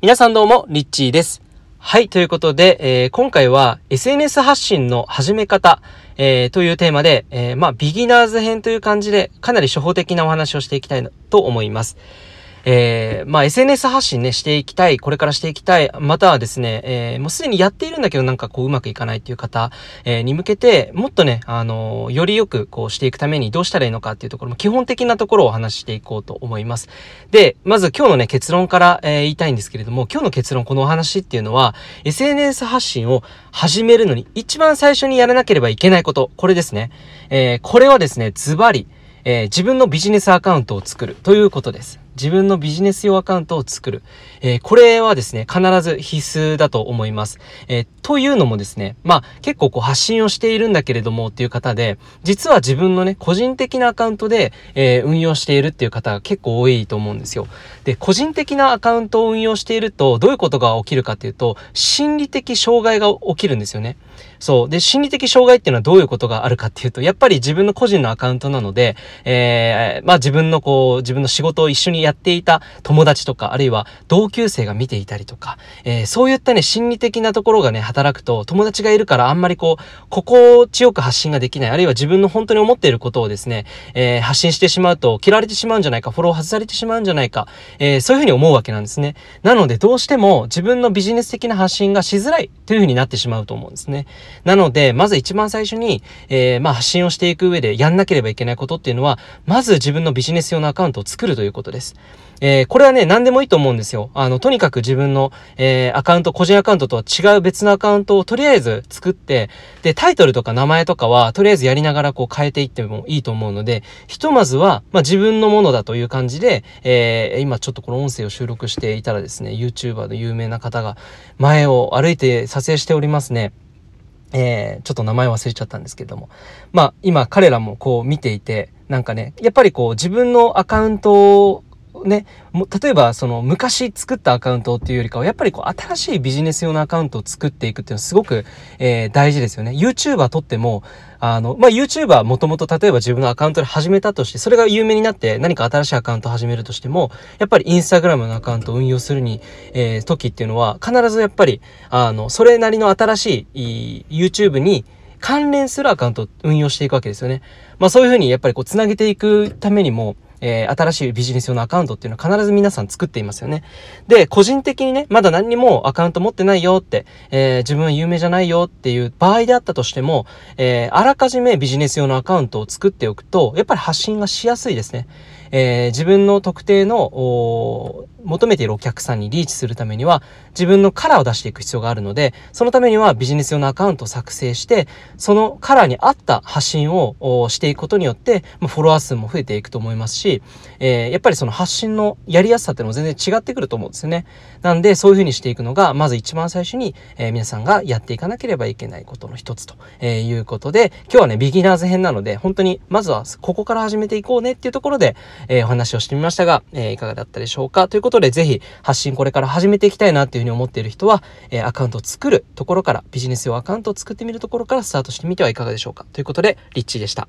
皆さんどうも、リッチーです。はい、ということで、えー、今回は SNS 発信の始め方、えー、というテーマで、えー、まあ、ビギナーズ編という感じで、かなり初歩的なお話をしていきたいと思います。えー、まあ、SNS 発信ね、していきたい、これからしていきたい、またはですね、えー、もうすでにやっているんだけどなんかこううまくいかないっていう方、えー、に向けて、もっとね、あのよりよくこうしていくためにどうしたらいいのかっていうところも基本的なところをお話ししていこうと思います。で、まず今日のね、結論から、えー、言いたいんですけれども、今日の結論、このお話っていうのは、SNS 発信を始めるのに一番最初にやらなければいけないこと、これですね。えー、これはですね、ズバリ、えー、自分のビジネスアカウントを作るということです。自分のビジネス用アカウントを作る。えー、これはですね、必ず必須だと思います。えー、というのもですね、まあ結構こう発信をしているんだけれどもっていう方で、実は自分のね、個人的なアカウントで、えー、運用しているっていう方が結構多いと思うんですよ。で、個人的なアカウントを運用していると、どういうことが起きるかっていうと、心理的障害が起きるんですよね。そう。で、心理的障害っていうのはどういうことがあるかっていうと、やっぱり自分の個人のアカウントなので、えー、まあ自分のこう、自分の仕事を一緒にややっていた友達とか、あるいは同級生が見ていたりとか、えー、そういったね、心理的なところがね、働くと、友達がいるからあんまりこう、心地よく発信ができない、あるいは自分の本当に思っていることをですね、えー、発信してしまうと、嫌われてしまうんじゃないか、フォロー外されてしまうんじゃないか、え、そういうふうに思うわけなんですね。なので、どうしても自分のビジネス的な発信がしづらいというふうになってしまうと思うんですね。なので、まず一番最初に、え、まあ発信をしていく上でやんなければいけないことっていうのは、まず自分のビジネス用のアカウントを作るということです。えー、これはね、何でもいいと思うんですよ。あの、とにかく自分の、えー、アカウント、個人アカウントとは違う別のアカウントをとりあえず作って、で、タイトルとか名前とかは、とりあえずやりながらこう変えていってもいいと思うので、ひとまずは、まあ、自分のものだという感じで、えー、今ちょっとこの音声を収録していたらですね、YouTuber の有名な方が前を歩いて撮影しておりますね。えー、ちょっと名前忘れちゃったんですけども。まあ、今彼らもこう見ていて、なんかね、やっぱりこう自分のアカウントね、も例えばその昔作ったアカウントっていうよりかは、やっぱりこう新しいビジネス用のアカウントを作っていくっていうのはすごく、えー、大事ですよね。YouTuber とっても、あの、まあ、YouTuber もともと例えば自分のアカウントで始めたとして、それが有名になって何か新しいアカウントを始めるとしても、やっぱり Instagram のアカウントを運用するに、えー、時っていうのは、必ずやっぱり、あの、それなりの新しい YouTube に関連するアカウントを運用していくわけですよね。まあ、そういうふうにやっぱりこう、つなげていくためにも、えー、新しいビジネス用のアカウントっていうのは必ず皆さん作っていますよね。で、個人的にね、まだ何にもアカウント持ってないよって、えー、自分は有名じゃないよっていう場合であったとしても、えー、あらかじめビジネス用のアカウントを作っておくと、やっぱり発信がしやすいですね。え、自分の特定の求めているお客さんにリーチするためには自分のカラーを出していく必要があるので、そのためにはビジネス用のアカウントを作成して、そのカラーに合った発信をしていくことによって、ま、フォロワー数も増えていくと思いますし、えー、やっぱりその発信のやりやすさっていうのも全然違ってくると思うんですよね。なんで、そういうふうにしていくのが、まず一番最初に、えー、皆さんがやっていかなければいけないことの一つと、えいうことで、今日はね、ビギナーズ編なので、本当に、まずはここから始めていこうねっていうところで、えー、お話をしてみましたが、えいかがだったでしょうか？ということことで、ぜひ、発信これから始めていきたいなっていうふうに思っている人は、えアカウントを作るところから、ビジネス用アカウントを作ってみるところからスタートしてみてはいかがでしょうかということで、リッチーでした。